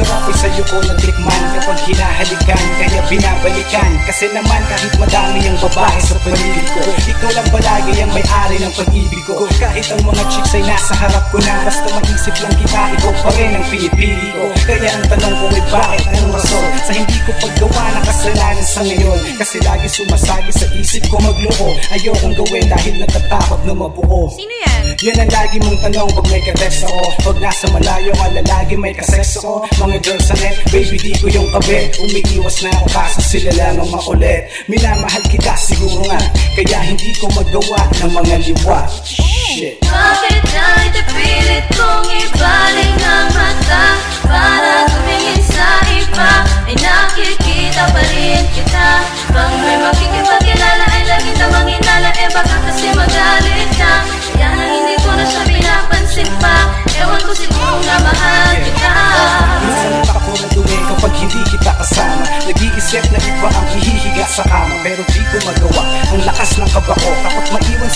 Sarap ay sa'yo ko natikman Kapag hinahalikan, kaya binabalikan. Kasi naman kahit madami ang babae sa paligid ko Ikaw lang palagi ang may-ari ng pag-ibig ko. Kahit ang mga chicks ay nasa harap ko na Basta mag-isip lang kita, ikaw pa rin ang pinipili ko. Kaya ang tanong ko ay bakit, anong rason? Sa hindi sa ngayon. Kasi lagi sumasagi sa isip ko magloko. Ayokong gawin dahil natatakot na mabuo. Sino yan? yan ang lagi mong tanong pag may ka-text ako Pag nasa malayo ka lalagi may kasex ako Mga girls sa net, baby di ko yung kabit Umiiwas na ako kaso sila lang ang makulit Minamahal kita siguro nga. Kaya hindi ko magawa ng mga liwa. Shit. Bakit kahit pilit kong ibaling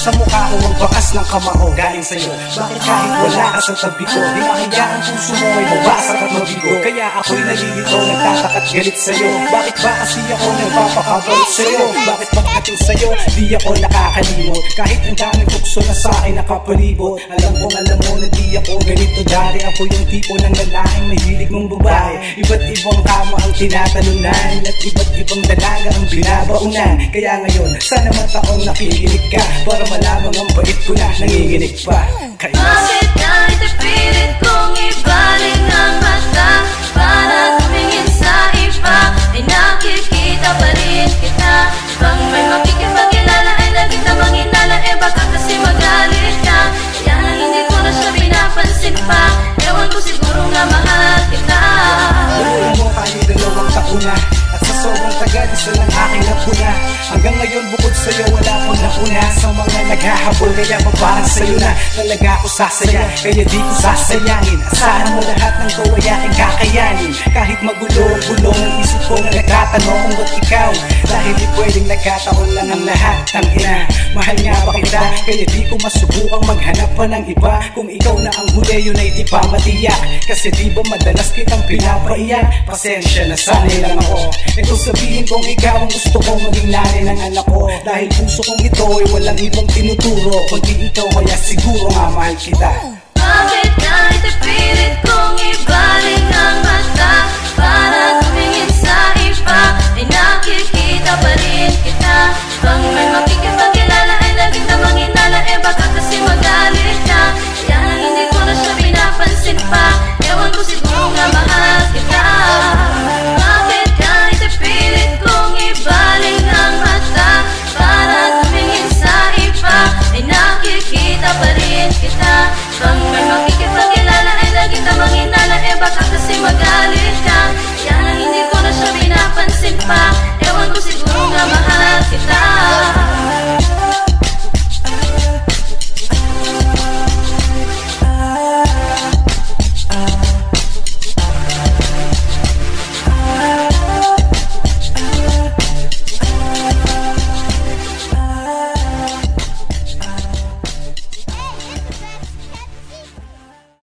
maiwan sa mukha ko ang bakas ng kamao. Galing sa'yo, bakit kahit wala ka sa tabi ko Di mahiya ang puso mo ay mabasag at mabigo. Kaya ako'y nalilito, nagtatakat galit sa'yo. Bakit ba kasi ako nagpapakabalik sa'yo? Bakit pagdating sa'yo, di ako nakakalimot. Kahit ang daming tukso na sa akin nakapalibot. Alam kong alam mo na di ako ganito Dari ako yung tipo ng lalaking mahilig mong babae. Iba't ibang kama ang tinatalunan At iba't ibang dalaga ang binabaunan. Kaya ngayon, sana mataong nakikinig ka Para malaman ang bait ko na nanginginig pa. Kaya Bakit kahit pilit kong naghahabol kaya maparang sa'yo na Talaga ako sasaya, kaya di ko sasayangin Asahan mo lahat ng gawayaking kakayanin. Kahit magulo ang bulong ang isip ko na nagtatanong kung ba't ikaw Dahil di pwedeng nagkataon lang ang lahat ng ina. Mahal nga ba kita, kaya di ko masubukang maghanap pa ng iba. Kung ikaw na ang huli, yun ay di pa matiyak. Kasi di ba madalas kitang pinapaiyak Pasensya na sanay lang ako. Ito sabihin kong ikaw ang gusto kong maging nanay ng anak ko Dahil puso kong ito ay walang ibang tinuturo. Kundi ikaw kaya siguro nga mahal kita